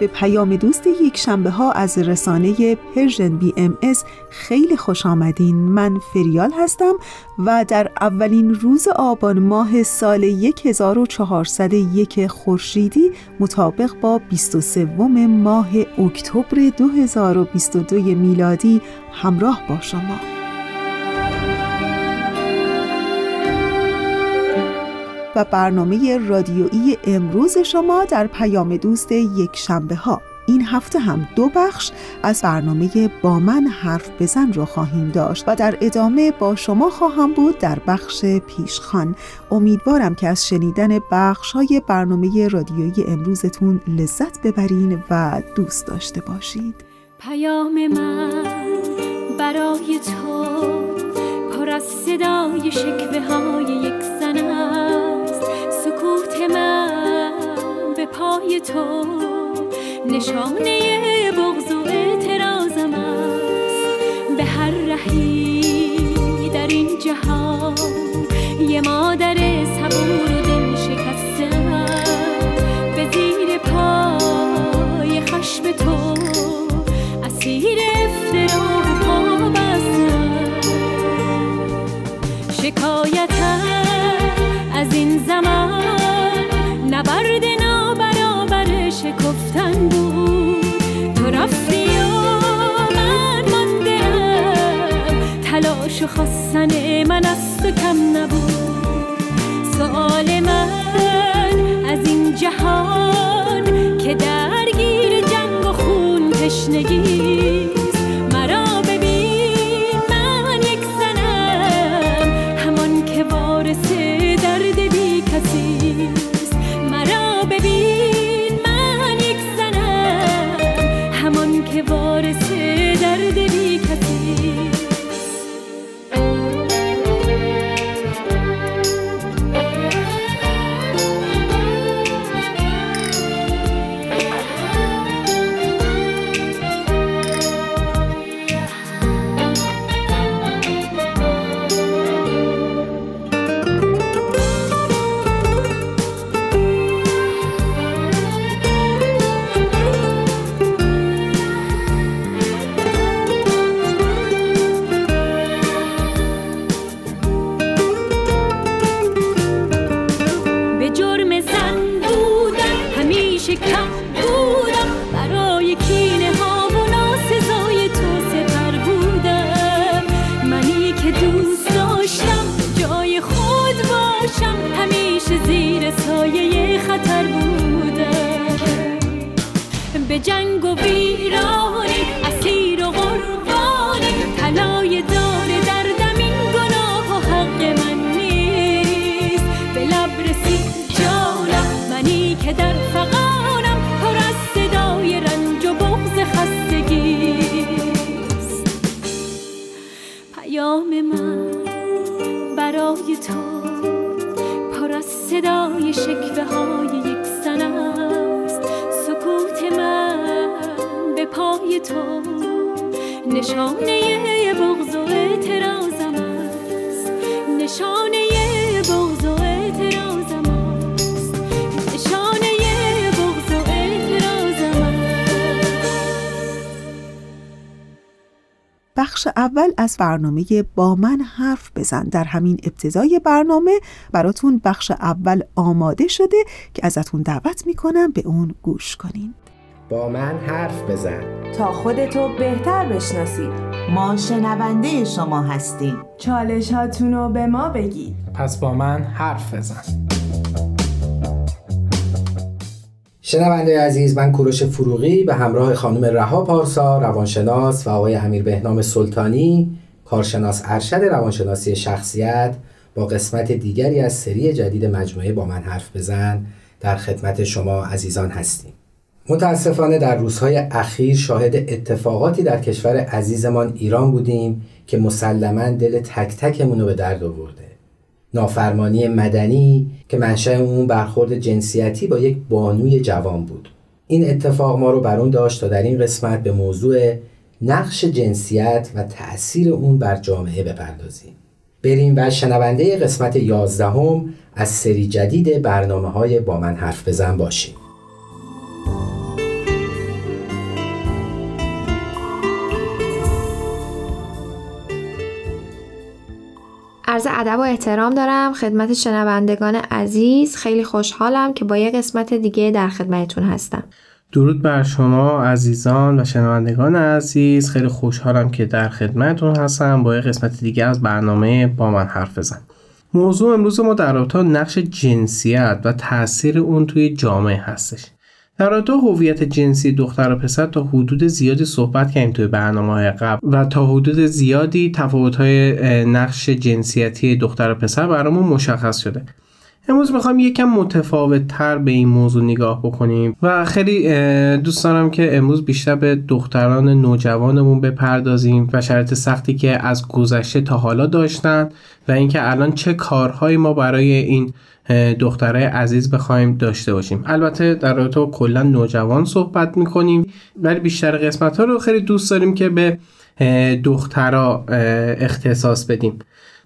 به پیام دوست یک شنبه ها از رسانه Persian BMS خیلی خوش آمدین. من فریال هستم و در اولین روز آبان ماه سال 1401 خورشیدی مطابق با 23 ماه اکتبر 2022 میلادی همراه با شما. و برنامه رادیویی امروز شما در پیام دوست یک شنبه ها. این هفته هم دو بخش از برنامه با من حرف بزن را خواهیم داشت و در ادامه با شما خواهم بود در بخش پیشخان. امیدوارم که از شنیدن بخش های برنامه رادیویی امروزتون لذت ببرین و دوست داشته باشید. پیام من برای تو پر از صدای شکوه های به پای تو. نشانه بغض و اعتراضم است. به هر رهی در این جهان یه مادر صبور و دل شکستم به زیر پای خشم تو اسیر افترا و شکایتم خواستن من از تو کم نبود. سوال من از برنامه با من حرف بزن. در همین ابتدای برنامه براتون بخش اول آماده شده که ازتون دعوت می‌کنم به اون گوش کنین. با من حرف بزن. تا خودتو بهتر بشناسید. ما شنونده شما هستیم. چالش هاتونو به ما بگید. پس با من حرف بزن. شنونده عزیز من کوروش فروغی به همراه خانم رها پارسا روانشناس و آقای امیر بهنام سلطانی کارشناس ارشد روانشناسی شخصیت با قسمت دیگری از سری جدید مجموعه با من حرف بزن. در خدمت شما عزیزان هستیم. متاسفانه در روزهای اخیر شاهد اتفاقاتی در کشور عزیزمان ایران بودیم که مسلما دل تک تکمون رو به درد آورده. نافرمانی مدنی که منشأ اون برخورد جنسیتی با یک بانوی جوان بود. این اتفاق ما رو بر اون داشت تا در این قسمت به موضوع نقش جنسیت و تأثیر اون بر جامعه بپردازیم. بریم و شنونده قسمت یازدهم از سری جدید برنامه های با من حرف بزن باشیم. عرض ادب و احترام دارم. خدمت شنوندگان عزیز خیلی خوشحالم که با یه قسمت دیگه در خدمتتون هستم. درود بر شما عزیزان و شنوندگان عزیز. خیلی خوشحالم که در خدمتتون هستم. با یه قسمت دیگه از برنامه با من حرف بزن. موضوع امروز ما در رابطه نقش جنسیت و تاثیر اون توی جامعه هستش. در رابطه هویت جنسی دختر و پسر تا حدود زیادی صحبت کردیم توی برنامه های قبل و تا حدود زیادی تفاوت های نقش جنسیتی دختر و پسر برامون مشخص شده. امروز می‌خوام یکم متفاوت تر به این موضوع نگاه بکنیم و خیلی دوست دارم که امروز بیشتر به دختران نوجوانمون بپردازیم و شرط سختی که از گذشته تا حالا داشتن و اینکه الان چه کارهایی ما برای این دخترای عزیز بخوایم داشته باشیم. البته در رابطه کلا نوجوان صحبت می‌کنیم ولی بیشتر قسمت ها رو خیلی دوست داریم که به دخترها اختصاص بدیم.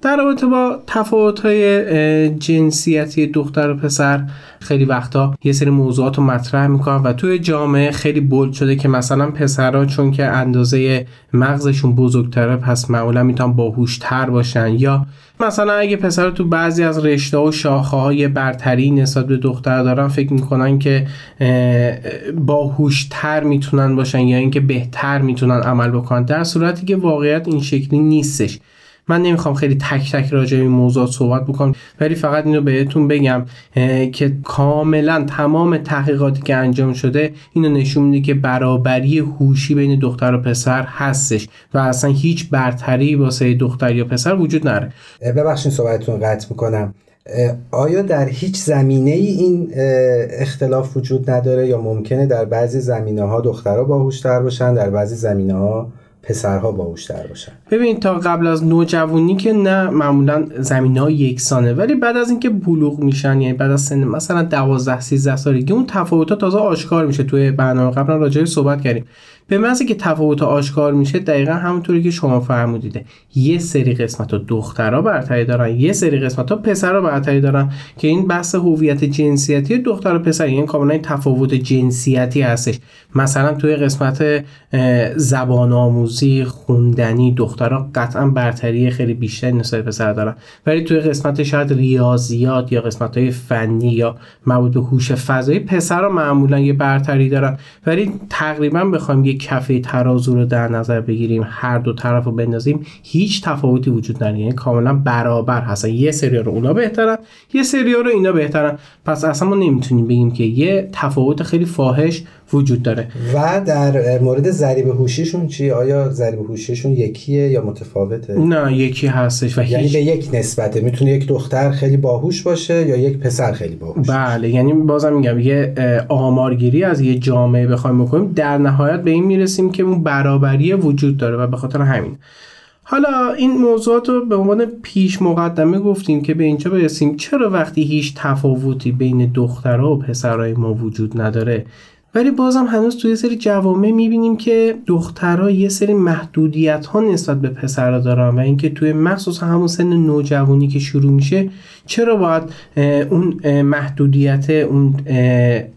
در رابطه با تفاوت های جنسیتی دختر و پسر خیلی وقتا یه سری موضوعات رو مطرح می‌کنن و توی جامعه خیلی بولد شده که مثلا پسرها چون که اندازه مغزشون بزرگتره پس معمولا می‌تونن باهوشتر باشن. یا مثلا اگه پسر تو بعضی از رشته و شاخه های برتری نسبت به دختر دارن فکر می‌کنن که باهوشتر می‌تونن باشن یا اینکه بهتر می‌تونن عمل بکنن. در صورتی که واقعیت این شکلی نیستش. من نمی‌خوام خیلی تک تک راجع به این موضوع صحبت بکنم ولی فقط اینو بهتون بگم که کاملا تمام تحقیقاتی که انجام شده اینو نشون میده که برابری هوشی بین دختر و پسر هستش و اصلا هیچ برتری واسه دختر یا پسر وجود نداره. ببخشید صحبتتون قطع می‌کنم. آیا در هیچ زمینه ای این اختلاف وجود نداره یا ممکنه در بعضی زمینه ها دخترها باهوشتر باشن در بعضی زمینه ها پسرها باهوشتر باشن. ببین تا قبل از نوجوانی که نه معمولا زمین ها یکسانه. ولی بعد از اینکه بلوغ میشن یعنی بعد از سن مثلا 12 13 سالگی اون تفاوتات تازه آشکار میشه. توی برنامه قبلا راجعش صحبت کردیم. به محضی که تفاوت آشکار میشه دقیقا همونطوری که شما فرمودیده. یه سری قسمت ها دخترها برتری دارن یه سری قسمت ها پسرها برتری دارن که این بحث هویت جنسیتی دختر و پسر یعنی کاملا تفاوت جنسیتی هستش. مثلا توی قسمت زبان آموزی خوندنی دخترها قطعا برتری خیلی بیشتر نسبت پسر دارن. ولی توی قسمت شاید ریاضیات یا قسمت های فنی یا مربوط به هوش فضایی پسرها معمولا یه برتری دارن. ولی تقریبا بخوایم یه کفه ترازو رو در نظر بگیریم هر دو طرف رو بندازیم هیچ تفاوتی وجود نداره. یعنی کاملا برابر هستن. یه سری رو اونا بهترن یه سری رو اینا بهترن. پس اصلا ما نمی‌تونیم بگیم که یه تفاوت خیلی فاحش وجود داره. و در مورد ضریب هوشیشون چی؟ آیا ضریب هوشیشون یکیه یا متفاوته؟ نه یکی هستش و یعنی به یک نسبته. می‌تونه یک دختر خیلی باهوش باشه یا یک پسر خیلی باهوش بله یعنی بازم میگم یه آمارگیری از یه جامعه بخوایم بکنیم. در نهایت به این می‌رسیم که اون برابری وجود داره و به خاطر همین. حالا این موضوعات رو به عنوان پیش مقدمه گفتیم که به اینجا برسیم. چرا وقتی هیچ تفاوتی بین دخترها و پسرهای ما وجود نداره؟ ولی بازم هنوز توی سری جوامع می‌بینیم که دخترها یه سری محدودیت ها نسبت به پسرها دارن و اینکه توی مخصوص همون سن نوجوانی که شروع میشه چرا باید اون محدودیت اون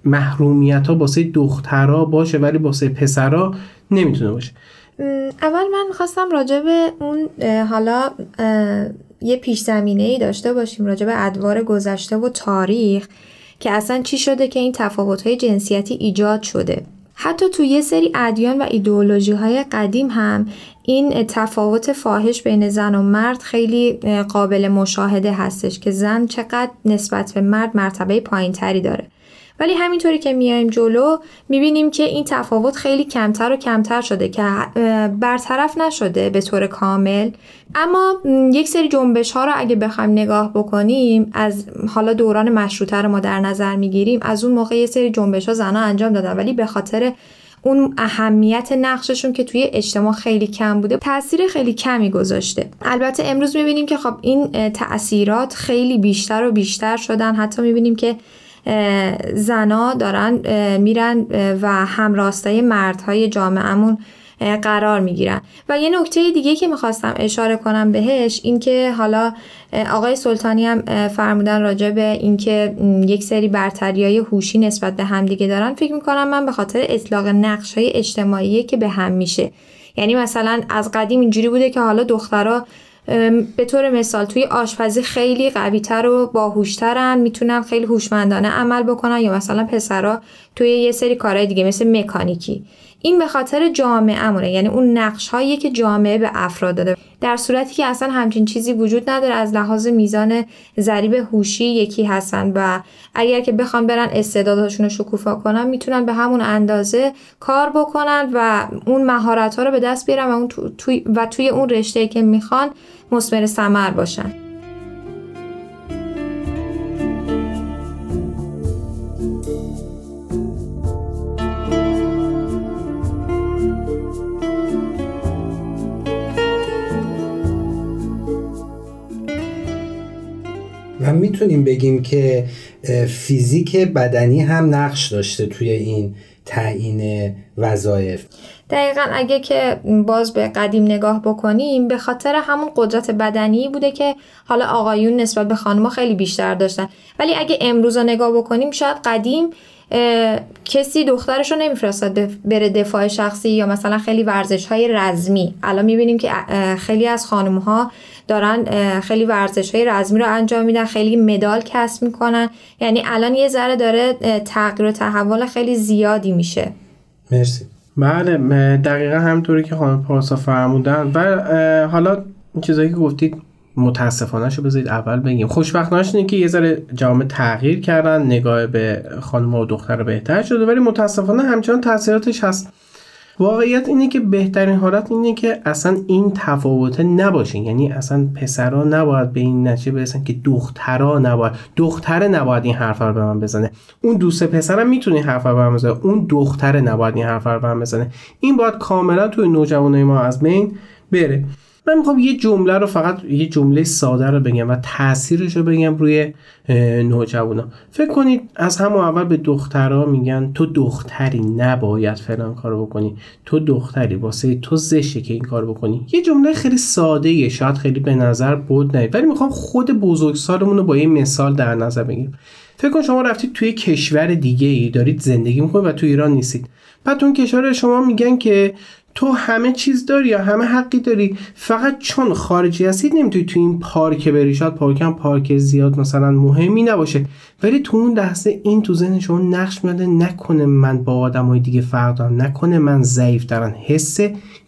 محرومیت ها باسه دخترها باشه ولی باسه پسرها نمی‌تونه باشه؟ اول من می‌خواستم راجع به اون حالا یه پیش زمینه ای داشته باشیم راجع به ادوار گذشته و تاریخ. که اصلا چی شده که این تفاوت های جنسیتی ایجاد شده. حتی تو یه سری ادیان و ایدئولوژی های قدیم هم این تفاوت فاحش بین زن و مرد خیلی قابل مشاهده هستش که زن چقدر نسبت به مرد مرتبه پایین تری داره. ولی همینطوری که میایم جلو می‌بینیم که این تفاوت خیلی کمتر و کمتر شده که برطرف نشده به طور کامل. اما یک سری جنبش ها رو اگه بخوایم نگاه بکنیم از حالا دوران مشروطه رو ما در نظر می‌گیریم از اون موقع یه سری جنبش ها زنها انجام دادن. ولی به خاطر اون اهمیت نقششون که توی اجتماع خیلی کم بوده تاثیر خیلی کمی گذاشته. البته امروز می‌بینیم که خب این تاثیرات خیلی بیشتر و بیشتر شدن. حتی می‌بینیم که زنا دارن میرن و همراستای مردهای جامعهمون قرار می‌گیرن. و یه نکته دیگه که می‌خواستم اشاره کنم بهش این که حالا آقای سلطانی هم فرمودن راجع به اینکه یک سری برتری های هوشی نسبت به همدیگه دارن. فکر می‌کنم من به خاطر اطلاق نقش های اجتماعی که به هم میشه. یعنی مثلا از قدیم اینجوری بوده که حالا دخترها به طور مثال توی آشپزی خیلی قویتر و باهوشترن می‌تونن خیلی هوشمندانه عمل بکنن یا مثلا پسرا توی یه سری کارهای دیگه مثل مکانیکی. این به خاطر جامعه یعنی اون نقش هایی که جامعه به افراد داده. در صورتی که اصلا همچین چیزی وجود نداره. از لحاظ میزان ضریب هوشی یکی هستن و اگر که بخوان برن استعدادشون رو شکوفا کنن می‌تونن به همون اندازه کار بکنن و اون مهارت ها رو به دست بیارن و, اون توی و توی اون رشته که می‌خوان مثمر ثمر باشن. و می‌تونیم بگیم که فیزیک بدنی هم نقش داشته توی این تعیین وظایف. دقیقا اگه که باز به قدیم نگاه بکنیم به خاطر همون قدرت بدنی بوده که حالا آقایون نسبت به خانمها خیلی بیشتر داشتن. ولی اگه امروز رو نگاه بکنیم شاید قدیم کسی دخترش رو نمیفرستاد بره دفاع شخصی یا مثلا خیلی ورزش های رزمی. الان می‌بینیم که خیلی از خانم ها دارن خیلی ورزش های رزمی رو انجام میدن خیلی مدال کسب می‌کنن. یعنی الان یه ذره داره تغییر و تحول خیلی زیادی میشه. مرسی. بله دقیقا همطوری که خانم پارسا فرمودن. و حالا این چیزایی که گفتید متاسفانه شو بذارید اول بگیم. خوشبختانش اینه که یه ذره جامعه تغییر کردن نگاه به خانم و دختر بهتر شده ولی متاسفانه همچنان تاثیراتش هست. واقعیت اینه که بهترین حالت اینه که اصلا این تفاوته نباشه. یعنی اصلا پسرا نباید به این نتیجه برسن که دخترا نباید دختر نباید این حرفا رو به من بزنه. اون دوست پسرم می‌تونه این حرفا رو به من بزنه. اون دختر نباید این حرفا رو به من بزنه. این باید کاملا توی نوجوانای ما از بین بره. من می‌خوام یه جمله رو فقط یه جمله ساده رو بگم و تاثیرش رو بگم روی نوجوانا. فکر کنید از همون اول به دخترها میگن تو دختری نباید فلان کارو بکنی. تو دختری واسه تو زشه که این کار بکنی. یه جمله خیلی ساده ایه شاید خیلی به نظر بود نه ولی می‌خوام خود بزرگسالمون رو با یه مثال در نظر بگیریم فکر کن شما رفتید توی کشور دیگه ای دارید زندگی می‌کنید و تو ایران نیستید. بعد اون کشور شما میگن که تو همه چیز داری یا همه حقی داری؟ فقط چون خارجی هستید نمی‌تونی تو این پارک بری. شاید پارک پارک زیاد مثلا مهمی نباشه. ولی تو اون لحظه این تو ذهن شما نقش میاده نکنه من با آدمای دیگه فرق دارم نکنه من ضعیف دارن حس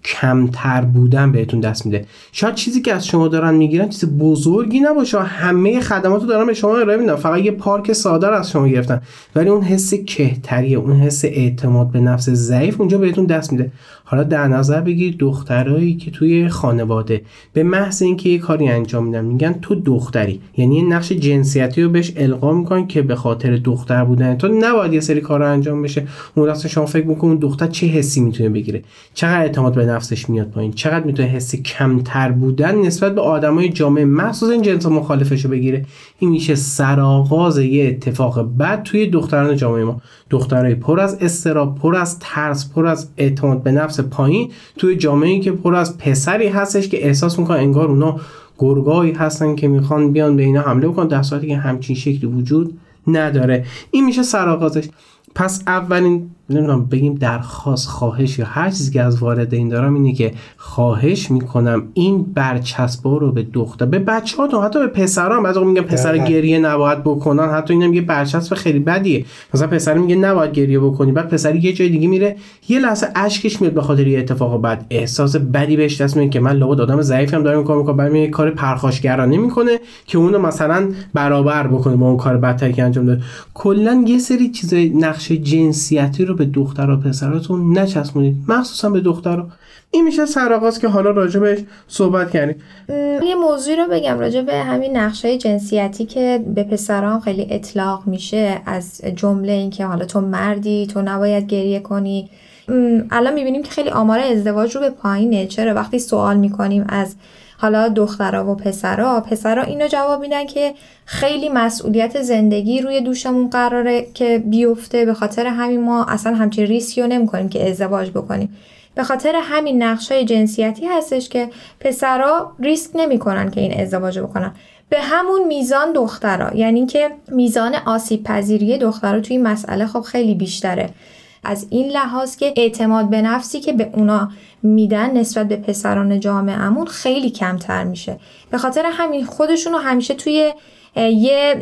کمتر بودن بهتون دست میده. شاید چیزی که از شما دارن می‌گیرن چیز بزرگی نباشه. همه خدمات رو دارن به شما ارائه میدن. فقط یه پارک ساده از شما گرفتن. ولی اون حس کهتری اون حس اعتماد به نفس ضعیف اونجا بهتون دست میده. حالا در نظر بگیر دخترایی که توی خانواده. به محض اینکه یه کاری انجام میدن میگن تو دختری. یعنی نقش جنسیتی رو بهش القا می‌کنن که به خاطر دختر بودن. تو نباید یه سری کار انجام بشه. اون راست شما فکر می‌کنید اون دختر چه حسی می‌تونه بگیره؟ چقدر اعتماد به نفسش میاد پایین. چقدر می‌تونه حس کمتر بودن نسبت به آدمای جامعه مخصوصا جنس مخالفش رو بگیره؟ این میشه سرآغاز یه اتفاق بد توی دختران جامعه ما. دخترای پر از استراب پر از ترس پر از اعتماد به نفس پایین توی جامعه که پر از پسری هستش که احساس می‌کنه انگار اونا گرگایی هستن که می‌خوان بیان به اینا حمله بکنن. در صورتی که همچین شکلی وجود نداره. این میشه سرآغازش. پس اولین نمی‌دونم بگیم درخواست خواهش یا هر چیزی که از وارد این دارم اینه که خواهش می‌کنم این برچسبا رو به دختر به بچه ها حتی به پسران بعضی میگن پسر گریه نباید بکنن. حتی اینم میگه برچسب خیلی بدیه. مثلا پسر میگه نباید گریه بکنی. بعد پسر یه جای دیگه میره یه لحظه اشکش میاد به خاطر یه اتفاق بعد احساس بدی بهش دست میاد که من لابد آدم ضعیفم دارم کار می‌کنم بعد یه کار پرخاشگرانه می‌کنه که اونو مثلا برابر بکنه با اون کار بدتری که انجام داده. کلا یه سری چیز نقش جنسیتی رو به دختر و پسراتون نچسبونید. مخصوصا به دخترها این میشه سرآغاز که حالا راجبش صحبت کردیم. یه موضوعی رو بگم راجع به همین نقشه جنسیتی که به پسران خیلی اطلاق میشه از جمله اینکه حالا تو مردی تو نباید گریه کنی. الان می‌بینیم که خیلی آمار ازدواج رو به پایینه. چرا؟ وقتی سوال می‌کنیم از حالا دخترها و پسرا پسرا اینو جواب میدن که خیلی مسئولیت زندگی روی دوشمون قراره که بیفته. به خاطر همین ما اصلا همچین ریسکی رو نمی‌کنیم که ازدواج بکنیم. به خاطر همین نقشای جنسیتی هستش که پسرا ریسک نمی‌کنن که این ازدواج بکنن. به همون میزان دخترا یعنی که میزان آسیب پذیری دخترا توی این مسئله خب خیلی بیشتره. از این لحاظ که اعتماد به نفسی که به اونا میدن نسبت به پسران جامعهمون خیلی کمتر میشه. به خاطر همین خودشون رو همیشه توی یه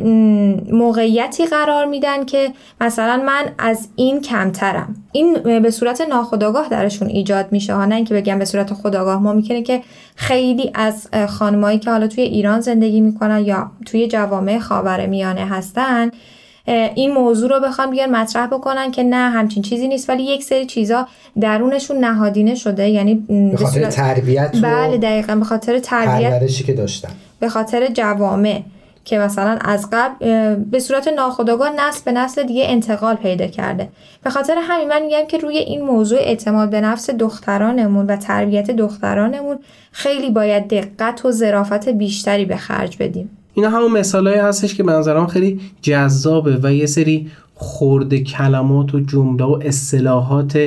موقعیتی قرار میدن که مثلا من از این کمترم. این به صورت ناخودآگاه درشون ایجاد میشه. ها نه اینکه بگم به صورت خودآگاه ما می‌کنه که خیلی از خانمایی که حالا توی ایران زندگی می‌کنن یا توی جوامع خاور میانه هستن این موضوع رو بخوام بیان مطرح بکنن که نه همچین چیزی نیست ولی یک سری چیزا درونشون نهادینه شده. یعنی به خاطر تربیت بله دقیقا به خاطر تربیت که داشتن. به خاطر جوامع که مثلا از قبل به صورت ناخودآگاه نسل به نسل دیگه انتقال پیدا کرده. به خاطر همین من میگم که روی این موضوع اعتماد به نفس دخترانمون و تربیت دخترانمون خیلی باید دقت و ظرافت بیشتری به خرج بدیم. اینا همون مثالهایی هستش که به خیلی جذابه و یه سری خورد کلمات و جمله و اصطلاحات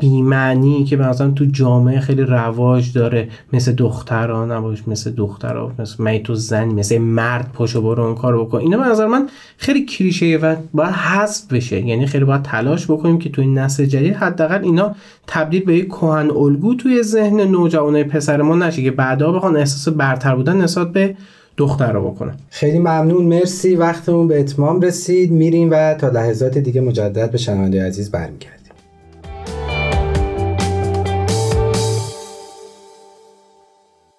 بیمعنی که مثلا تو جامعه خیلی رواج داره. مثل دخترها نباش مثل دخترها مثل می تو زن مثل مرد پاشو برو اون کار بکن. اینا به من خیلی کلیشه و باید حذف بشه. یعنی خیلی باید تلاش بکنیم که توی نسل جدید حداقل اینا تبدیل به یک کهن الگو توی ذهن نوجوانای پسر ما نشه که بعدا بخوان احساس برتر بودن نسبت به دختر رو بکنم. خیلی ممنون مرسی. وقتمون به اتمام رسید. میریم و تا لحظات دیگه مجدد به شنونده عزیز برمیگردیم.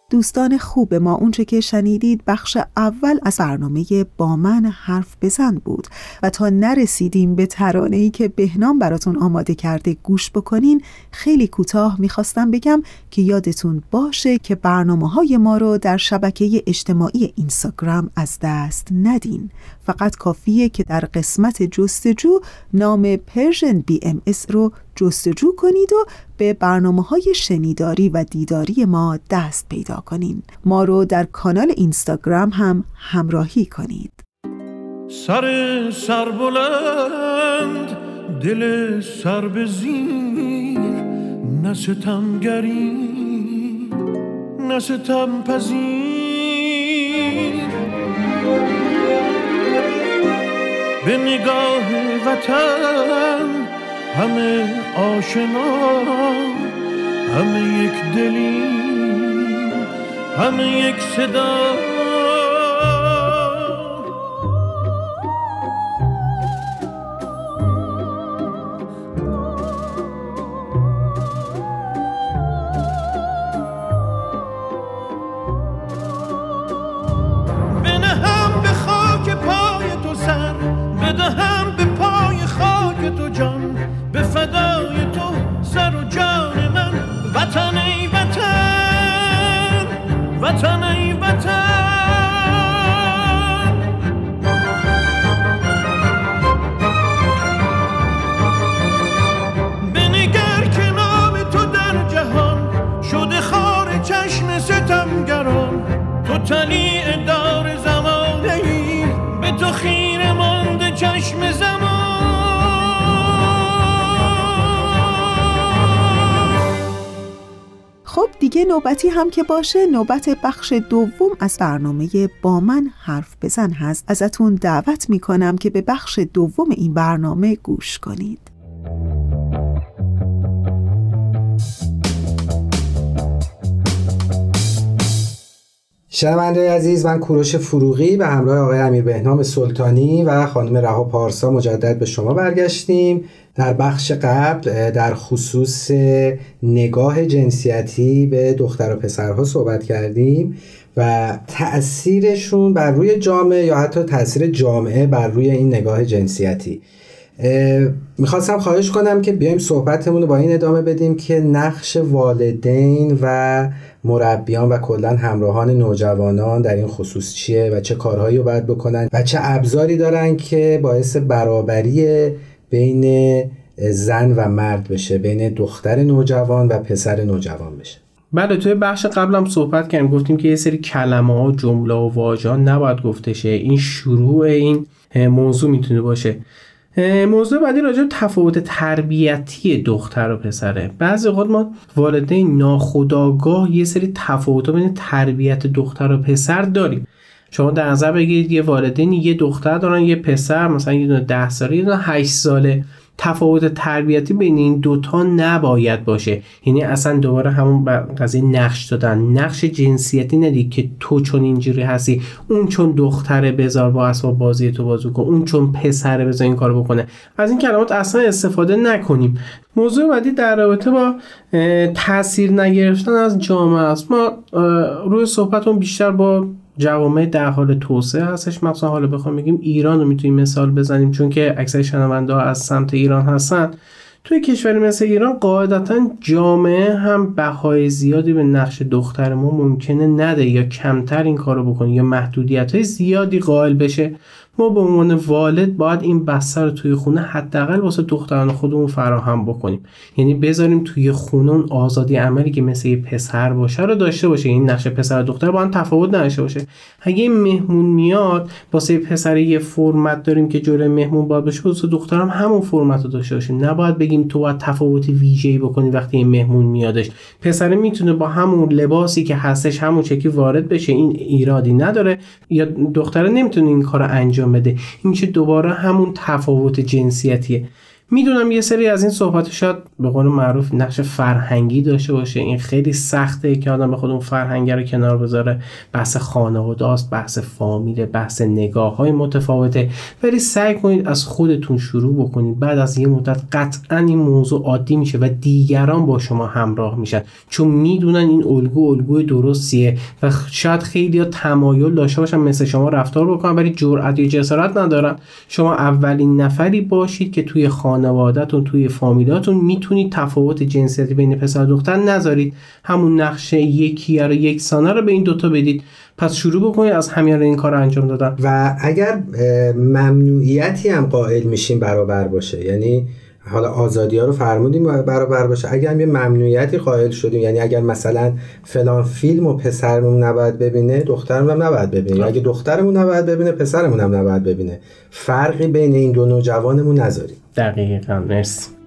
دوستان خوب ما اونچه که شنیدید بخش اول از برنامه با من حرف بزن بود و تا نرسیدیم به ای که بهنام براتون آماده کرده گوش بکنین خیلی کوتاه می‌خواستم بگم که یادتون باشه که برنامه های ما رو در شبکه اجتماعی اینستاگرام از دست ندین. فقط کافیه که در قسمت جستجو نام Persian BMS رو جستجو کنید و به برنامه های شنیداری و دیداری ما دست پیدا کنید ما رو در کانال اینستاگرام هم همراهی کنید. سر سر بلند دل سر به زیر نستمگری نستم پذیر. به نگاه وطن همه آشنا همه یک دلی همه یک صدا. ساعتی هم که باشه نوبت بخش دوم از برنامه با من حرف بزن هست. ازتون دعوت می‌کنم که به بخش دوم این برنامه گوش کنید. شنوندای عزیز من کوروش فروغی به همراه آقای امیر بهنام سلطانی و خانم رها پارسا مجدد به شما برگشتیم. در بخش قبل در خصوص نگاه جنسیتی به دختر و پسرها صحبت کردیم و تأثیرشون بر روی جامعه یا حتی تأثیر جامعه بر روی این نگاه جنسیتی. می‌خواستم خواهش کنم که بیایم صحبتمون رو با این ادامه بدیم که نقش والدین و مربیان و کلا همراهان نوجوانان در این خصوص چیه و چه کارهایی رو باید بکنن و چه ابزاری دارن که باعث برابری بین زن و مرد بشه بین دختر نوجوان و پسر نوجوان بشه. بله توی بخش قبلم صحبت کردیم گفتیم که یه سری کلمه ها جمله و واژه نباید گفته شه. این شروع این موضوع می‌تونه باشه. موضوع بعدی راجع تفاوت تربیتی دختر و پسره. بعضی اوقات ما والدین ناخداگاه یه سری تفاوت بین تربیت دختر و پسر داریم. شما در نظر بگیرید یه والدین یه دختر دارن یه پسر مثلا یه دونه ده ساله یه دونه 8 ساله. تفاوت تربیتی بین این دوتا نباید باشه. یعنی اصلا دوباره همون قضیه نقش دادن. نقش جنسیتی ندید که تو چون اینجوری هستی. اون چون دختره بذار با اسباب بازی تو بازو کن اون چون پسره بذار این کارو بکنه. از این کلمات اصلا استفاده نکنیم. موضوع بعدی در رابطه با تاثیر نگرفتن از جامعه است. ما روی صحبتون بیشتر با جوامع در حال توسعه هستش. مثلا حالا بخوام بگیم ایران رو می‌تونیم مثال بزنیم چون که اکثر شنونده ها از سمت ایران هستن. توی کشوری مثل ایران قاعدتا جامعه هم بهای زیادی به نقش دختر ما ممکنه نده یا کمتر این کارو بکنه یا محدودیت های زیادی قائل بشه. ما به عنوان والد باید این بستر رو توی خونه حداقل واسه دختران خودمون فراهم بکنیم. یعنی بذاریم توی خونه اون آزادی عملی که مثل یه پسر باشه رو داشته باشه. این نقش پسر و دختر با هم تفاوت نداشته باشه. اگه مهمون میاد واسه پسر یه فرمت داریم که جوره مهمون باید بشه واسه دخترم همون فرمت رو داشته باشه نباید بگیم تو باید تفاوت ویژه‌ای بکنی وقتی این مهمون میادش. پسر می‌تونه با همون لباسی که هستش همون چکی وارد بشه. این ایرادی نداره. یا دختره نمی‌تونه این کار انجام بده. این میشه دوباره همون تفاوت جنسیتیه. می‌دونم یه سری از این صحبت شاید به قول معروف نقش فرهنگی داشته باشه. این خیلی سخته که آدم به خود اون فرهنگ رو کنار بذاره. بحث خانواده است بحث فامیل بحث نگاه های متفاوته. ولی سعی کنید از خودتون شروع بکنید. بعد از یه مدت قطعا این موضوع عادی میشه و دیگران با شما همراه میشن. چون می‌دونن این الگو الگوی درستیه و شاید خیلی تمایل داشته باشن مثل شما رفتار بکنن ولی جرأت یا جسارت ندارن. شما اولین نفری باشید که توی خانواده خانوادهتون توی فامیلاتون می‌تونید تفاوت جنسیتی بین پسر و دختر نذارید. همون نقشه یکی رو یک سانه رو به این دوتا بدید. پس شروع بکنید از همین این کار انجام دادن. و اگر ممنوعیتی هم قائل میشیم برابر باشه. یعنی حالا آزادی ها رو فرمودیم برابر باشه. اگر هم یه ممنوعیتی قائل شدیم یعنی اگر مثلا فلان فیلم و پسرمون نباید ببینه دخترمون هم نباید ببینه. اگه دخترمون نباید ببینه پسرمون هم نباید ببینه. فرقی بین این دو نوجوانمون نذاریم. دقیقا مرسی.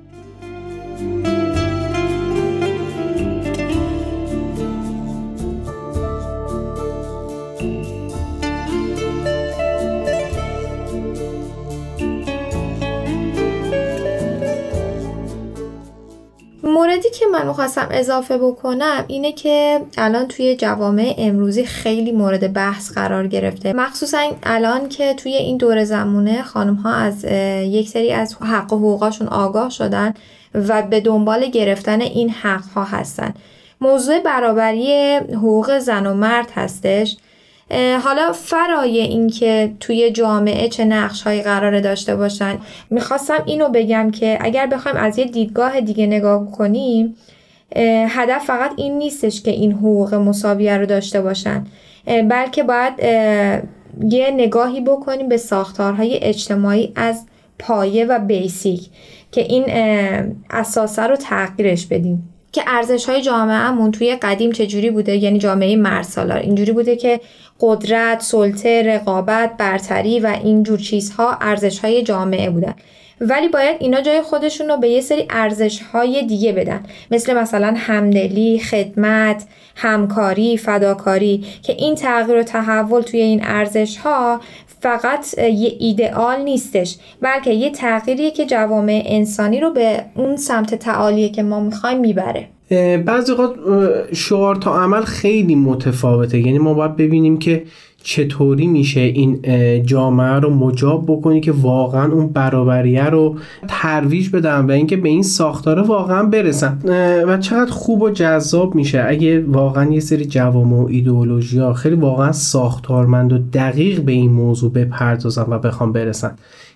می‌خواستم اضافه بکنم اینه که الان توی جوامع امروزی خیلی مورد بحث قرار گرفته. مخصوصا الان که توی این دور زمونه خانم ها از یک سری از حق و حقوقاشون آگاه شدن و به دنبال گرفتن این حق ها هستن. موضوع برابری حقوق زن و مرد هستش. حالا فرای اینکه توی جامعه چه نقش هایی قراره داشته باشن می‌خواستم اینو بگم که اگر بخوایم از یه دیدگاه دیگه نگاه کنیم هدف فقط این نیستش که این حقوق مساویه رو داشته باشن. بلکه باید یه نگاهی بکنیم به ساختارهای اجتماعی از پایه و بیسیک که این اساسه رو تغییرش بدیم. که ارزش های جامعهمون توی قدیم چجوری بوده؟ یعنی جامعه مرسالار. اینجوری بوده که قدرت، سلطه، رقابت، برتری و اینجور چیزها ارزش های جامعه بودن. ولی باید اینا جای خودشون رو به یه سری ارزش های دیگه بدن. مثل مثلا همدلی، خدمت، همکاری، فداکاری که این تغییر و تحول توی این ارزش ها فقط یه ایدئال نیستش بلکه یه تغییریه که جوامع انسانی رو به اون سمت تعالیه که ما می‌خوایم می‌بره. بعضی اوقات شعار تا عمل خیلی متفاوته. یعنی ما باید ببینیم که چطوری میشه این جامعه رو مجاب بکنی که واقعا اون برابریه رو ترویج بدن و اینکه به این ساختاره واقعا برسن. و چقدر خوب و جذاب میشه. اگه واقعا یه سری جوامع و ایدئولوژی ها خیلی واقعا ساختارمند و دقیق به این موضوع بپردازن و بخوام برسن.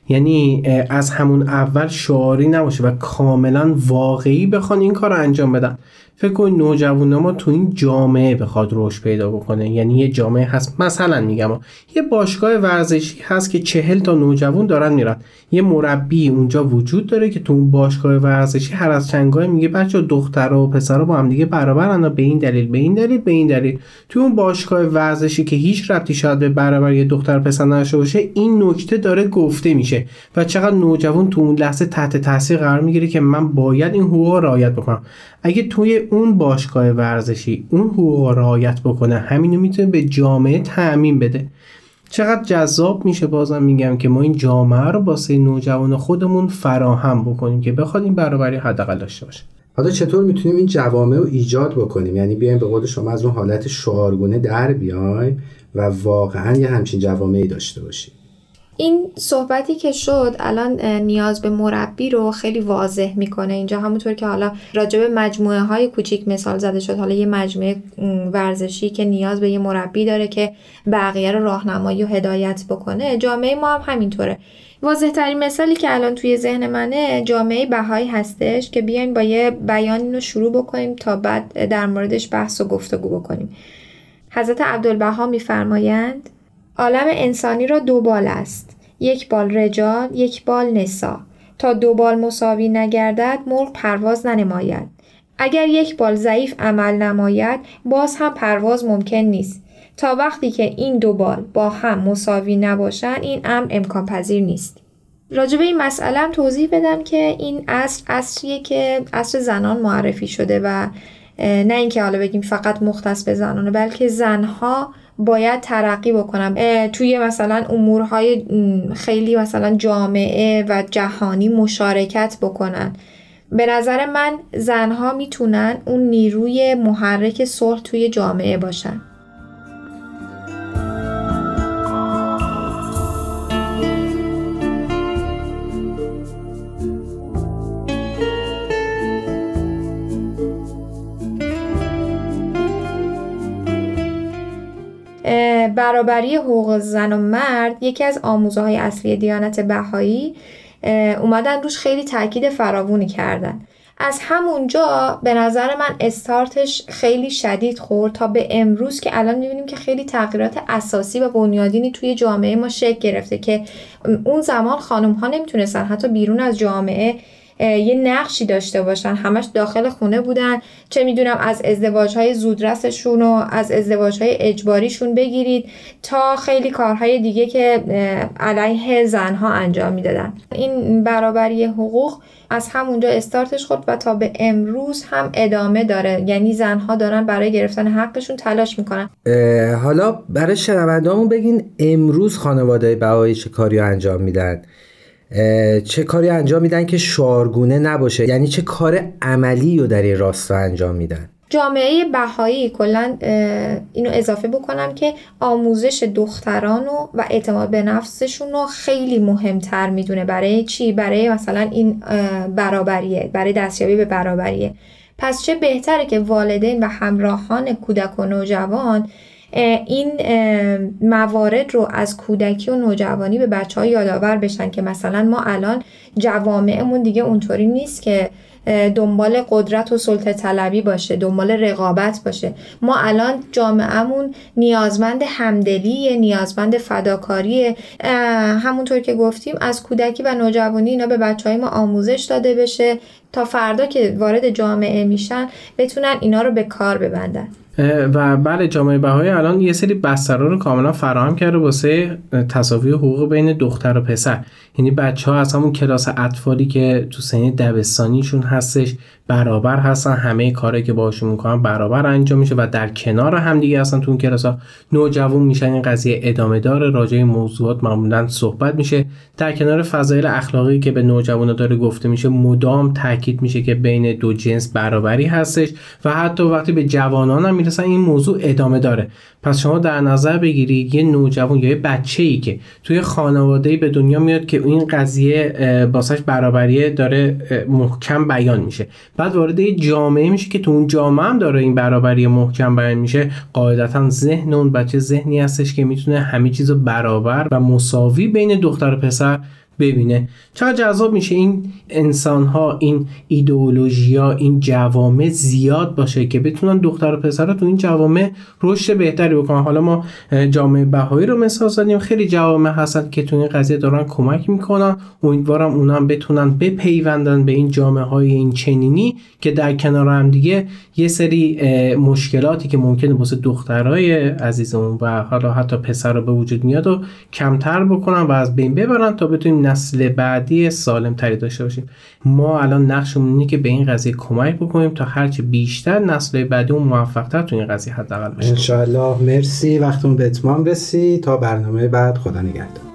یعنی از همون اول شعاری نباشه و کاملا واقعی بخوان این کار رو انجام بدن. فکر کن نوجوان ما تو این جامعه بخواد رشد پیدا بکنه. یعنی یه جامعه هست. مثلا میگم یه باشگاه ورزشی هست که چهل تا نوجوان دارن میرن. یه مربی اونجا وجود داره که تو اون باشگاه ورزشی هر از چنگای میگه بچه دختر و پسر با هم دیگه برابرن به این دلیل به این دلیل به این دلیل. تو اون باشگاه ورزشی که هیچ ربطی شاید به برابر یه دختر پسر نشه باشه این نکته داره گفته میشه و چقدر نوجوان تو اون لحظه تحت تاثیر قرار می‌گیره که من باید این حقوق رعایت بکنم. اگه توی اون باشگاه ورزشی اون حقوق رعایت بکنه. همینو می‌تونه به جامعه تعمین بده. چقدر جذاب میشه بازم میگم که ما این جامعه رو باسه نوجوان خودمون فراهم بکنیم که بخواد این برابری حداقل داشته باشه. حالا چطور می‌تونیم این جوامع رو ایجاد بکنیم؟ یعنی بیایم به قول شما از اون حالت شعارگونه در بیایم و واقعا یه همچین جوامعی داشته باشیم. این صحبتی که شد الان نیاز به مربی رو خیلی واضح می‌کنه. اینجا همونطور که حالا راجع به مجموعه های کوچیک مثال زده شد. حالا یه مجموعه ورزشی که نیاز به یه مربی داره که بقیه رو راهنمایی و هدایت بکنه. جامعه ما هم همینطوره. واضح ترین مثالی که الان توی ذهن منه جامعه بهایی هستش که بیاین با یه بیان رو شروع بکنیم تا بعد در موردش بحث و گفتگو بکنیم. حضرت عبدالبها میفرمایند عالم انسانی را دو بال است. یک بال رجال یک بال نسا. تا دو بال مساوی نگردد مرغ پرواز ننماید. اگر یک بال ضعیف عمل نماید باز هم پرواز ممکن نیست. تا وقتی که این دو بال با هم مساوی نباشند این امر امکان پذیر نیست. راجع به این مسئله هم توضیح بدم که این اصر اصریه که اصر زنان معرفی شده و نه اینکه حالا بگیم فقط مختص به زنانه بلکه زنها باید ترقی بکنم. توی مثلا امورهای خیلی مثلا جامعه و جهانی مشارکت بکنن. به نظر من زنها می‌تونن اون نیروی محرک صلح توی جامعه باشن. برابری حقوق زن و مرد یکی از آموزه های اصلی دیانت بهایی اومدن روش خیلی تاکید فراوونی کردن. از همونجا به نظر من استارتش خیلی شدید خورد تا به امروز که الان می‌بینیم که خیلی تغییرات اساسی و بنیادینی توی جامعه ما شکل گرفته که اون زمان خانم ها نمی‌تونستن حتی بیرون از جامعه یه نقشی داشته باشن. همش داخل خونه بودن. چه می‌دونم از ازدواج های زودرسشون و از ازدواج های اجباریشون بگیرید تا خیلی کارهای دیگه که علیه زنها انجام می‌دادن. این برابری حقوق از همونجا استارتش خود و تا به امروز هم ادامه داره. یعنی زنها دارن برای گرفتن حقشون تلاش می‌کنن. حالا برای شنوندهامون بگین امروز خانواده بهایی چه کاری انجام میدن. چه کاری انجام میدن که شعارگونه نباشه؟ یعنی چه کار عملی رو در این راستا انجام میدن؟ جامعه بهایی کلا اینو اضافه بکنم که آموزش دختران و اعتماد به نفسشون رو خیلی مهمتر می‌دونه. برای چی؟ برای مثلا این برابریه برای دستیابی به برابریه. پس چه بهتره که والدین و همراهان کودک و نوجوان این موارد رو از کودکی و نوجوانی به بچه ها یادآور بشن که مثلا ما الان جوامعمون دیگه اونطوری نیست که دنبال قدرت و سلطه طلبی باشه دنبال رقابت باشه. ما الان جامعهمون نیازمند همدلی نیازمند فداکاری همونطور که گفتیم از کودکی و نوجوانی اینا به بچه های ما آموزش داده بشه تا فردا که وارد جامعه میشن بتونن اینا رو به کار ببندن. و بله جامعه بهایی الان یه سری بسترها رو کاملا فراهم کرده واسه تصاوی حقوق بین دختر و پسر. یعنی بچه ها از همون کلاس اطفالی که تو سنی دبستانیشون هستش برابر هستن همه کاری که باشون می‌کنن برابر انجام میشه و در کنار هم دیگه هستن تو اون کلاس ها نوجوان میشن این قضیه ادامه داره راجع موضوعات معمولا صحبت میشه. در کنار فضایل اخلاقی که به نوجوان داره گفته میشه مدام تاکید میشه که بین دو جنس برابری هستش و حتی وقتی به جوانان هم می‌رسن این موضوع ادامه داره. پس شما در نظر بگیرید یه نوجوان یا یه بچه ای که توی خانواده به دنیا میاد که این قضیه باسش برابری داره محکم بیان میشه. بعد وارد یه جامعه میشه که تو اون جامعه هم داره این برابری محکم بیان میشه. قاعدتا ذهن اون بچه ذهنی هستش که می‌تونه همه چیز برابر و مساوی بین دختر و پسر ببینه. چقدر جذاب میشه این انسان ها این ایدئولوژی ها این جوامع زیاد باشه که بتونن دختر و پسر تو این جوامع رشد بهتری بکنن. حالا ما جامعه بهایی رو مثال زدیم. خیلی جوامع هستن که تو این قضیه دارن کمک می‌کنن. امیدوارم اونا بتونن بپیوندن به این جامعه های این چنینی که در کنار هم دیگه یه سری مشکلاتی که ممکنه واسه دخترای عزیزمون و حالا حتی پسر رو به وجود میاد و کمتر بکنن و از بین ببرن تا بتونیم نسل بعدی سالم تری داشته باشیم. ما الان نقشمون اینه که به این قضیه کمک بکنیم تا هرچی بیشتر نسل بعدی اون موفقتر تو این قضیه حداقل بشه. انشالله مرسی. وقتون به اتمام رسید. تا برنامه بعد. خدا نگهدار.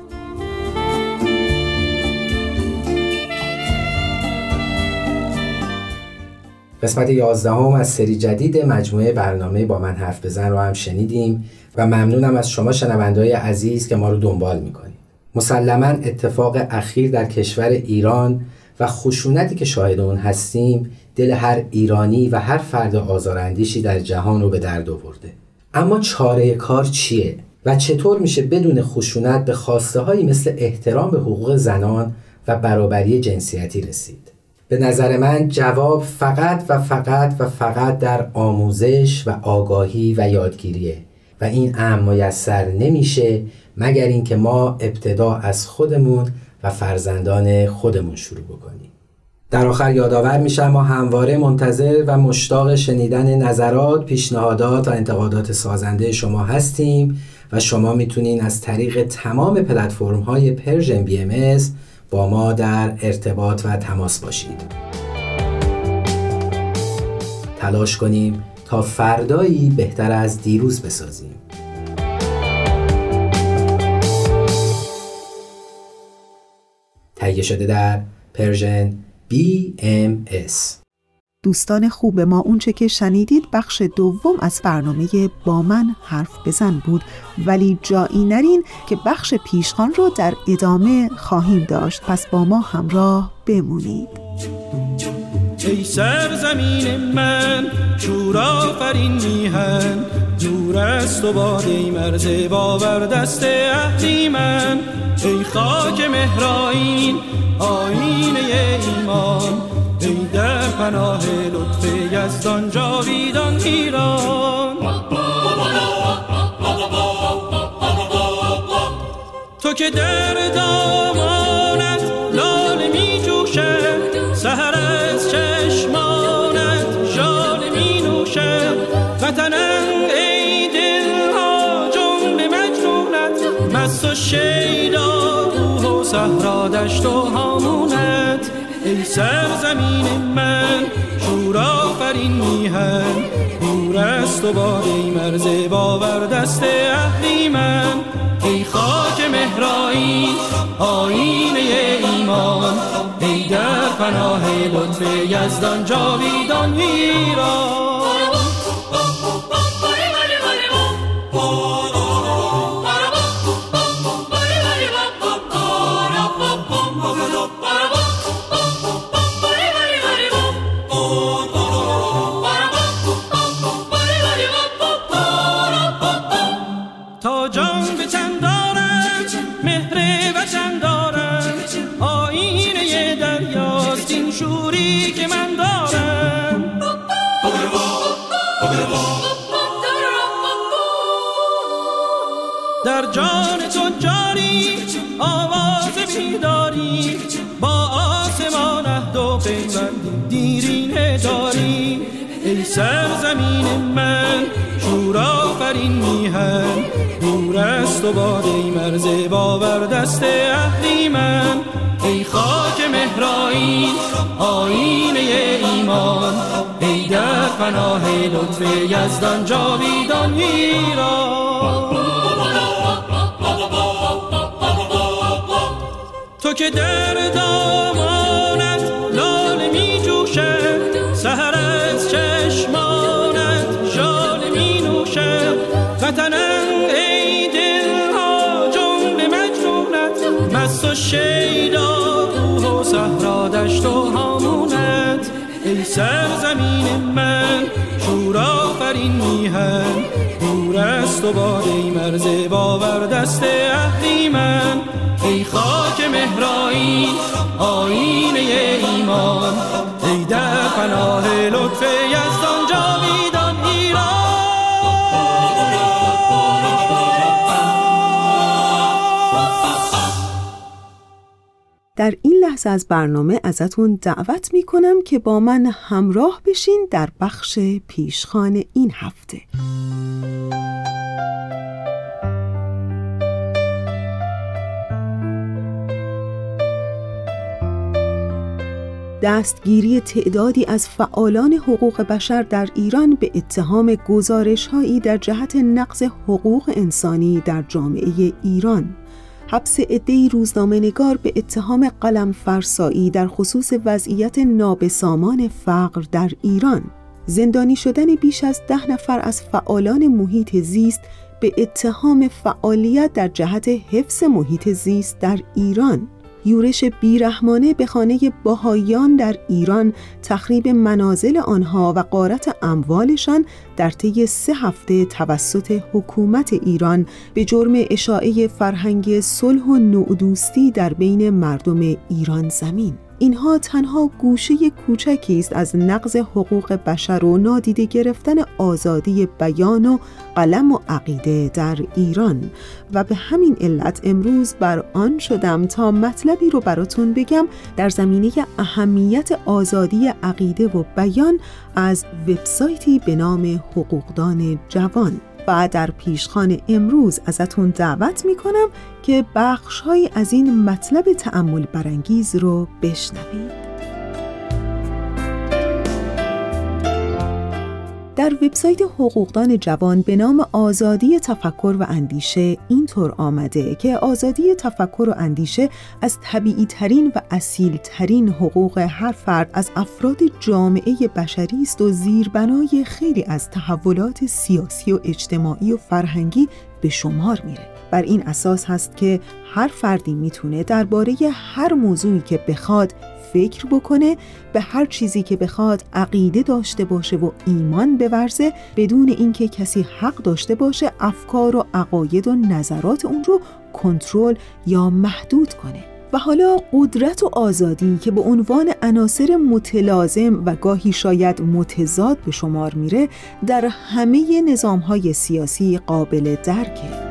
قسمت 11 هم از سری جدید مجموعه برنامه با من حرف بزن رو هم شنیدیم و ممنونم از شما شنوندهای عزیز که ما رو دنبال می‌کنید. مسلما اتفاق اخیر در کشور ایران و خشونتی که شاهد اون هستیم دل هر ایرانی و هر فرد آزاراندیشی در جهان رو به درد آورده. اما چاره کار چیه؟ و چطور میشه بدون خشونت به خواسته هایی مثل احترام به حقوق زنان و برابری جنسیتی رسید؟ به نظر من جواب فقط و فقط و فقط در آموزش و آگاهی و یادگیریه. و این امر میسر نمیشه مگر اینکه ما ابتدا از خودمون و فرزندان خودمون شروع بکنیم در آخر یادآور میشم ما همواره منتظر و مشتاق شنیدن نظرات، پیشنهادات و انتقادات سازنده شما هستیم و شما می‌تونین از طریق تمام پلتفرم های Persian BM با ما در ارتباط و تماس باشید. تلاش کنیم تا فردایی بهتر از دیروز بسازیم. تهیه شده در Persian BMS دوستان خوب ما اونچه که شنیدید بخش دوم از برنامه با من حرف بزن بود. ولی جایی نرین که بخش پیشخان رو در ادامه خواهیم داشت. پس با ما همراه بمونید. ای سرزمین من شور آفرین میهن دور است و باد ای مرز باور دست اهلی من. ای خاک مهرائین آینه ایمان. ای در پناه لطف یزدان جاویدان ایران. تو که در دامانت دشت و هامونت ای سرزمین من شور آفرین میهن دور است و باد ای مرز باور دست اهلی من. ای خاک مهرایی آینه ایمان ای در پناه لطف یزدان جاویدان ایران سرزمین من شور آفرین میهن. دور است و ای مرز باور دست اهلی من. ای خاک من مهرایی آینه ایمان. ای در پناه لطف یزدان جاویدان ایران. تو که در دامانت سرزمین من شور آفرین میهن دور است و باد ای مرز باور دست اهریمن ای خاک مهرایی آینه ایمان ای در پناه لطف یزدان در این لحظه از برنامه ازتون دعوت می کنم که با من همراه بشین در بخش پیشخان این هفته. دستگیری تعدادی از فعالان حقوق بشر در ایران به اتهام گزارش هایی در جهت نقض حقوق انسانی در جامعه ایران. حبس عدهای روزنامه نگار به اتهام قلم فرسایی در خصوص وضعیت نابسامان فقر در ایران. زندانی شدن بیش از ده نفر از فعالان محیط زیست به اتهام فعالیت در جهت حفظ محیط زیست در ایران. یورش بیرحمانه به خانه باهایان در ایران تخریب منازل آنها و قارت اموالشان در طی سه هفته توسط حکومت ایران به جرم اشاعه فرهنگ صلح و نوعدوستی در بین مردم ایران زمین. اینها تنها گوشه کوچکی است از نقض حقوق بشر و نادیده گرفتن آزادی بیان و قلم و عقیده در ایران. و به همین علت امروز بر آن شدم تا مطلبی رو براتون بگم در زمینه اهمیت آزادی عقیده و بیان از وبسایتی به نام حقوقدان جوان. در پیشخان امروز ازتون دعوت می‌کنم که بخشهایی از این مطلب تعمل برانگیز رو بشنوید. در وبسایت حقوقدان جوان به نام آزادی تفکر و اندیشه اینطور آمده که آزادی تفکر و اندیشه از طبیعی ترین و اصیل ترین حقوق هر فرد از افراد جامعه بشری است و زیربنای خیلی از تحولات سیاسی و اجتماعی و فرهنگی به شمار میره. بر این اساس هست که هر فردی می‌تونه درباره هر موضوعی که بخواد فکر بکنه به هر چیزی که بخواد عقیده داشته باشه و ایمان بورزه بدون اینکه کسی حق داشته باشه افکار و عقاید و نظرات اون رو کنترل یا محدود کنه. و حالا قدرت و آزادی که به عنوان عناصر متلازم و گاهی شاید متضاد به شمار میره در همه نظامهای سیاسی قابل درکه.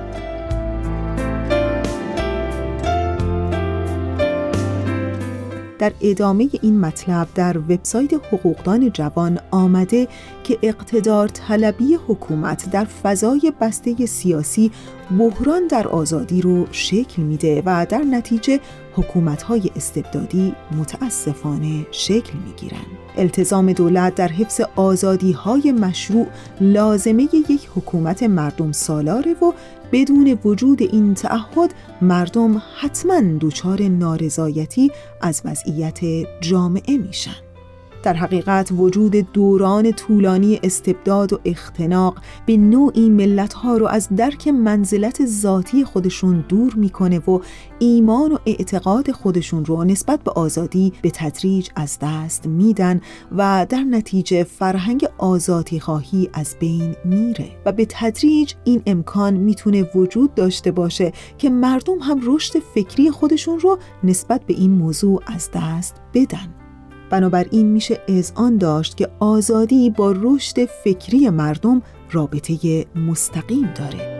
در ادامه این مطلب در وبسایت حقوقدان جوان آمده که اقتدار طلبی حکومت در فضای بسته سیاسی بحران در آزادی رو شکل میده و در نتیجه حکومت‌های استبدادی متاسفانه شکل می‌گیرن. التزام دولت در حفظ آزادی‌های مشروع لازمه یک حکومت مردم سالاره و بدون وجود این تعهد مردم حتما دچار نارضایتی از وضعیت جامعه میشن. در حقیقت وجود دوران طولانی استبداد و اختناق به نوعی ملتها رو از درک منزلت ذاتی خودشون دور می‌کنه و ایمان و اعتقاد خودشون رو نسبت به آزادی به تدریج از دست میدن و در نتیجه فرهنگ آزادی خواهی از بین میره و به تدریج این امکان می‌تونه وجود داشته باشه که مردم هم رشد فکری خودشون رو نسبت به این موضوع از دست بدن. بنابراین میشه اذعان داشت که آزادی با رشد فکری مردم رابطه مستقیم داره.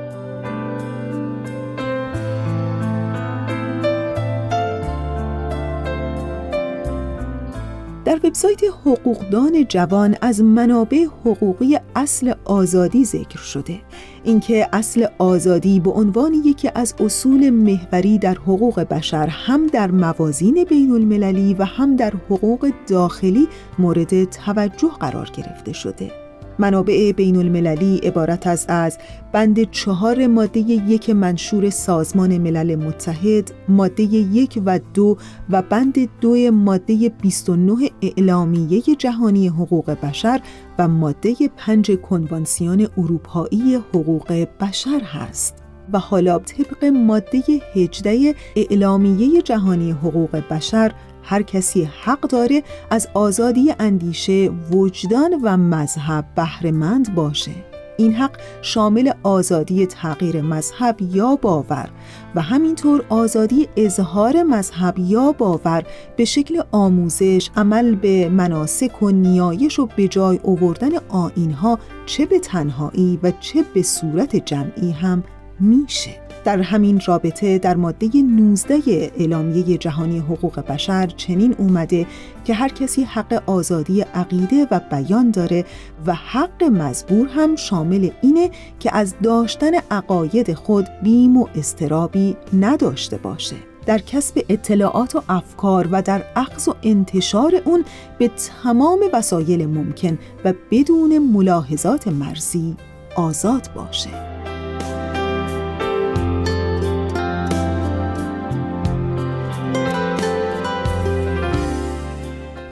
در وبسایت حقوقدان جوان از منابع حقوقی اصل آزادی ذکر شده. اینکه اصل آزادی به عنوان یکی از اصول محوری در حقوق بشر هم در موازین بین المللی و هم در حقوق داخلی مورد توجه قرار گرفته شده. منابع بین المللی عبارت است از بند چهار ماده یک منشور سازمان ملل متحد ماده یک و دو و بند دو ماده 29 اعلامیه جهانی حقوق بشر و ماده پنج کنوانسیون اروپایی حقوق بشر هست و حالا طبق ماده 18 اعلامیه جهانی حقوق بشر هر کسی حق داره از آزادی اندیشه، وجدان و مذهب بهرهمند باشه. این حق شامل آزادی تغییر مذهب یا باور و همینطور آزادی اظهار مذهب یا باور به شکل آموزش، عمل به مناسک و نیایش و به جای آوردن آینها چه به تنهایی و چه به صورت جمعی هم میشه. در همین رابطه در ماده 19 اعلامیه جهانی حقوق بشر چنین اومده که هر کسی حق آزادی عقیده و بیان داره و حق مزبور هم شامل اینه که از داشتن عقاید خود بیم و استرابی نداشته باشه. در کسب اطلاعات و افکار و در اخذ و انتشار اون به تمام وسایل ممکن و بدون ملاحظات مرزی آزاد باشه.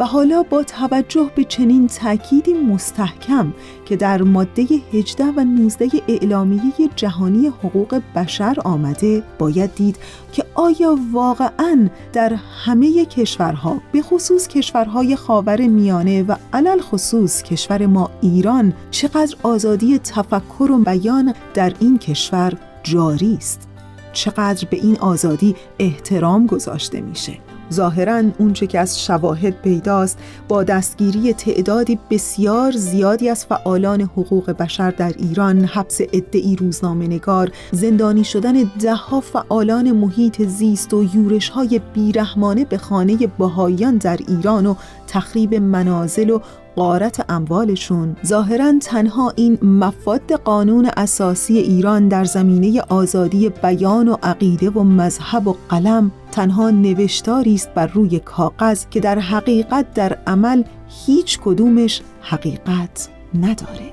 و حالا با توجه به چنین تأکیدی مستحکم که در ماده 18 و 19 اعلامیه جهانی حقوق بشر آمده باید دید که آیا واقعا در همه کشورها به خصوص کشورهای خاور میانه و علل خصوص کشور ما ایران چقدر آزادی تفکر و بیان در این کشور جاری است؟ چقدر به این آزادی احترام گذاشته میشه؟ ظاهرا اونچه که از شواهد پیداست با دستگیری تعدادی بسیار زیادی از فعالان حقوق بشر در ایران حبس ادعی روزنامه نگار زندانی شدن دهها فعالان محیط زیست و یورش های بیرحمانه به خانه بهاییان در ایران و تخریب منازل و قارت اموالشون. ظاهرا تنها این مفاد قانون اساسی ایران در زمینه آزادی بیان و عقیده و مذهب و قلم تنها نوشتاری است بر روی کاغذ که در حقیقت در عمل هیچ کدومش حقیقت نداره.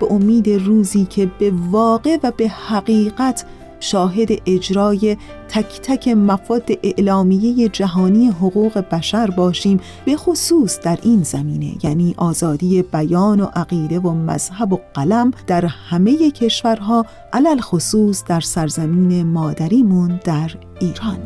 به امید روزی که به واقع و به حقیقت شاهد اجرای تک تک مفاد اعلامیه جهانی حقوق بشر باشیم به خصوص در این زمینه یعنی آزادی بیان و عقیده و مذهب و قلم در همه کشورها علل خصوص در سرزمین مادریمون در ایران.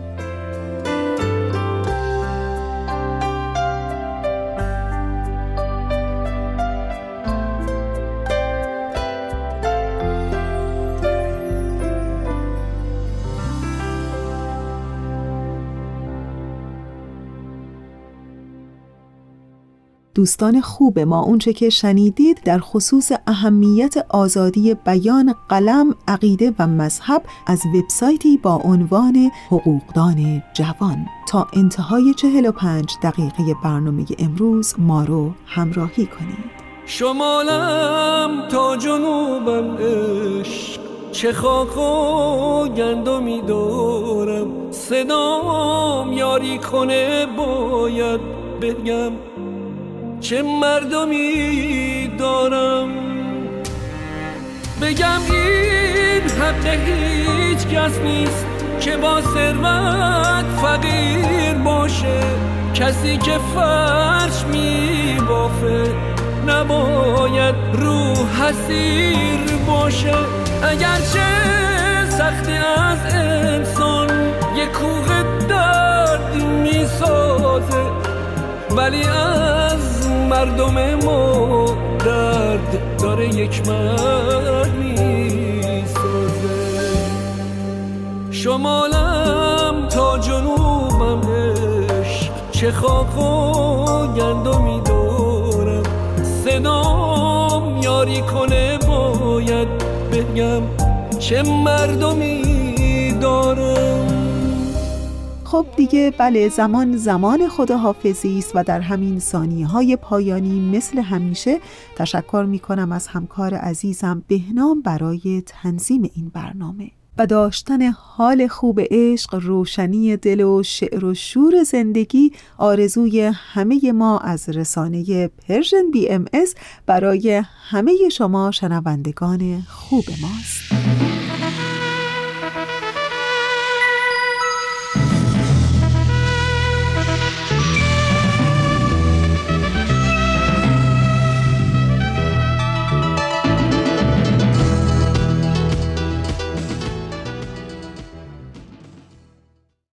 دوستان خوب ما. اونچه که شنیدید در خصوص اهمیت آزادی بیان قلم، عقیده و مذهب از وبسایتی با عنوان حقوقدان جوان. تا انتهای 45 دقیقه برنامه امروز ما رو همراهی کنید. شمالم تا جنوبم عشق چه خاک و گندمی دارم. صدام یاری کنه باید بگم. چه مردمی دارم؟ بگم این حق هیچ کس نیست که با ثروت فقیر باشه. کسی که فرش می بافه نباید رو حسیر باشه. اگرچه سختی از انسان یه کوه درد می سازه ولی از مردم ما درد داره یک مرد می‌سازه. شمالم تا جنوبم عشق چه خاک و گندمی دارم صدام یاری کنه باید بگم چه مردمی خب دیگه بله زمان زمان خداحافظی است و در همین ثانیه های پایانی مثل همیشه تشکر می کنم از همکار عزیزم بهنام برای تنظیم این برنامه. و داشتن حال خوب عشق روشنی دل و شعر و شور زندگی آرزوی همه ما از رسانه پرژن بی ام برای همه شما شنوندگان خوب ماست.